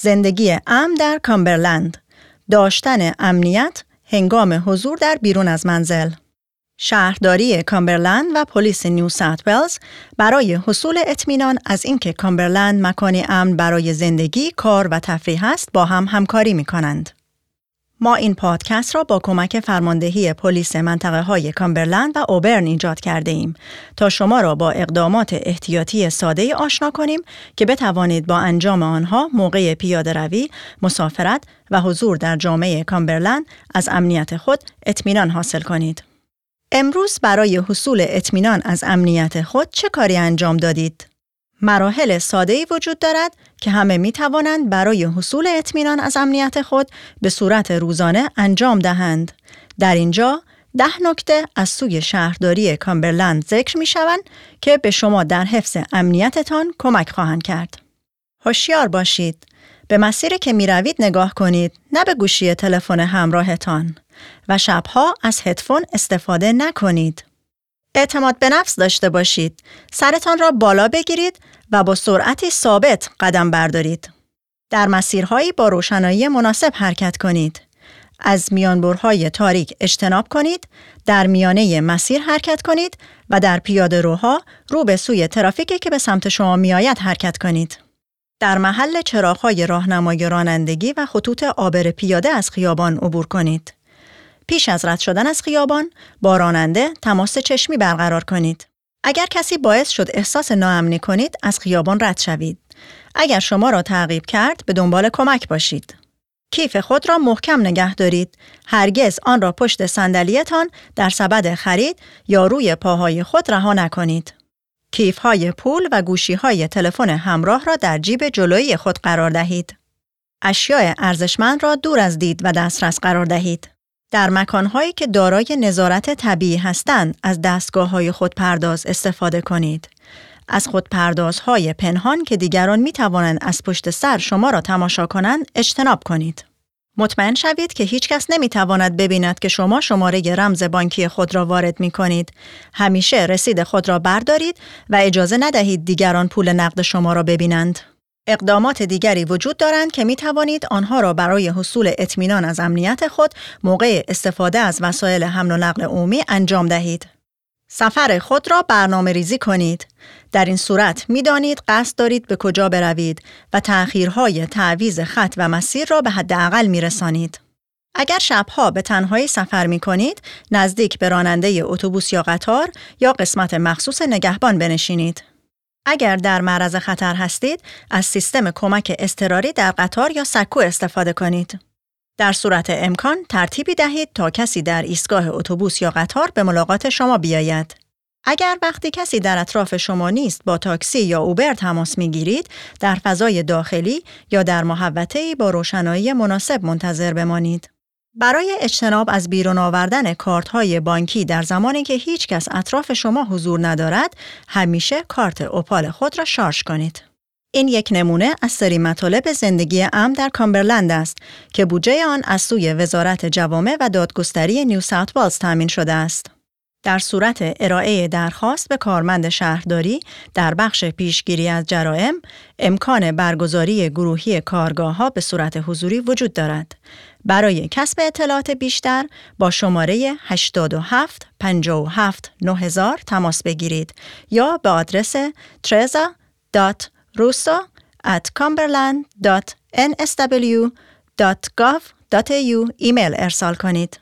زندگی امن در کامبرلند داشتن امنیت هنگام حضور در بیرون از منزل شهرداری کامبرلند و پلیس نیو ساوت ولز برای حصول اطمینان از اینکه کامبرلند مکانی امن برای زندگی، کار و تفریح است با هم همکاری می کنند. ما این پادکست را با کمک فرماندهی پلیس منطقه های کامبرلند و اوبرن ایجاد کرده ایم تا شما را با اقدامات احتیاطی ساده آشنا کنیم که بتوانید با انجام آنها موقع پیاده روی، مسافرت و حضور در جامعه کامبرلند از امنیت خود اطمینان حاصل کنید. امروز برای حصول اطمینان از امنیت خود چه کاری انجام دادید؟ مراحل ساده وجود دارد که همه می توانند برای حصول اطمینان از امنیت خود به صورت روزانه انجام دهند. در اینجا ده نکته از سوی شهرداری کامبرلند ذکر می شوند که به شما در حفظ امنیتتان کمک خواهند کرد. هوشیار باشید. به مسیر که می روید نگاه کنید نه به گوشی تلفن همراهتان و شبها از هدفون استفاده نکنید. اعتماد به نفس داشته باشید. سرتان را بالا بگیرید و با سرعتی ثابت قدم بردارید. در مسیرهایی با روشنایی مناسب حرکت کنید. از میانبرهای تاریک اجتناب کنید، در میانه مسیر حرکت کنید و در پیاده روها رو به سوی ترافیکی که به سمت شما میآید حرکت کنید. در محل چراغهای راهنمای رانندگی و خطوط آبر پیاده از خیابان عبور کنید. پیش از رد شدن از خیابان با راننده تماس چشمی برقرار کنید. اگر کسی باعث شد احساس ناامنی کنید از خیابان رد شوید. اگر شما را تعقیب کرد به دنبال کمک باشید. کیف خود را محکم نگه دارید. هرگز آن را پشت صندلیتان در سبد خرید یا روی پاهای خود رها نکنید. کیف های پول و گوشی های تلفن همراه را در جیب جلویی خود قرار دهید. اشیاء ارزشمند را دور از دید و دسترس قرار دهید. در مکانهایی که دارای نظارت طبیعی هستند از دستگاه های خودپرداز استفاده کنید. از خودپردازهای پنهان که دیگران می توانند از پشت سر شما را تماشا کنند اجتناب کنید. مطمئن شوید که هیچ کس نمی تواند ببیند که شما شماره رمز بانکی خود را وارد می کنید. همیشه رسید خود را بردارید و اجازه ندهید دیگران پول نقد شما را ببینند. اقدامات دیگری وجود دارند که می توانید آنها را برای حصول اطمینان از امنیت خود موقع استفاده از وسایل حمل و نقل عمومی انجام دهید. سفر خود را برنامه ریزی کنید. در این صورت می دانید قصد دارید به کجا بروید و تأخیرهای تعویز خط و مسیر را به حداقل می رسانید. اگر شبها به تنهایی سفر می کنید، نزدیک به راننده اتوبوس یا قطار یا قسمت مخصوص نگهبان بنشینید. اگر در معرض خطر هستید، از سیستم کمک اضطراری در قطار یا سکو استفاده کنید. در صورت امکان ترتیبی دهید تا کسی در ایستگاه اتوبوس یا قطار به ملاقات شما بیاید. اگر وقتی کسی در اطراف شما نیست با تاکسی یا اوبر تماس می گیرید، در فضای داخلی یا در محوطه‌ای با روشنایی مناسب منتظر بمانید. برای اجتناب از بیرون آوردن کارت های بانکی در زمانی که هیچ کس اطراف شما حضور ندارد، همیشه کارت اوپال خود را شارژ کنید. این یک نمونه از سری مطالب زندگی امن در کامبرلند است که بودجه آن از سوی وزارت جوامع و دادگستری نیو ساوت والز تامین شده است. در صورت ارائه درخواست به کارمند شهرداری در بخش پیشگیری از جرائم امکان برگزاری گروهی کارگاه ها به صورت حضوری وجود دارد. برای کسب اطلاعات بیشتر با شماره 87 57 9000 تماس بگیرید یا به آدرس treza.russo ایمیل ارسال کنید.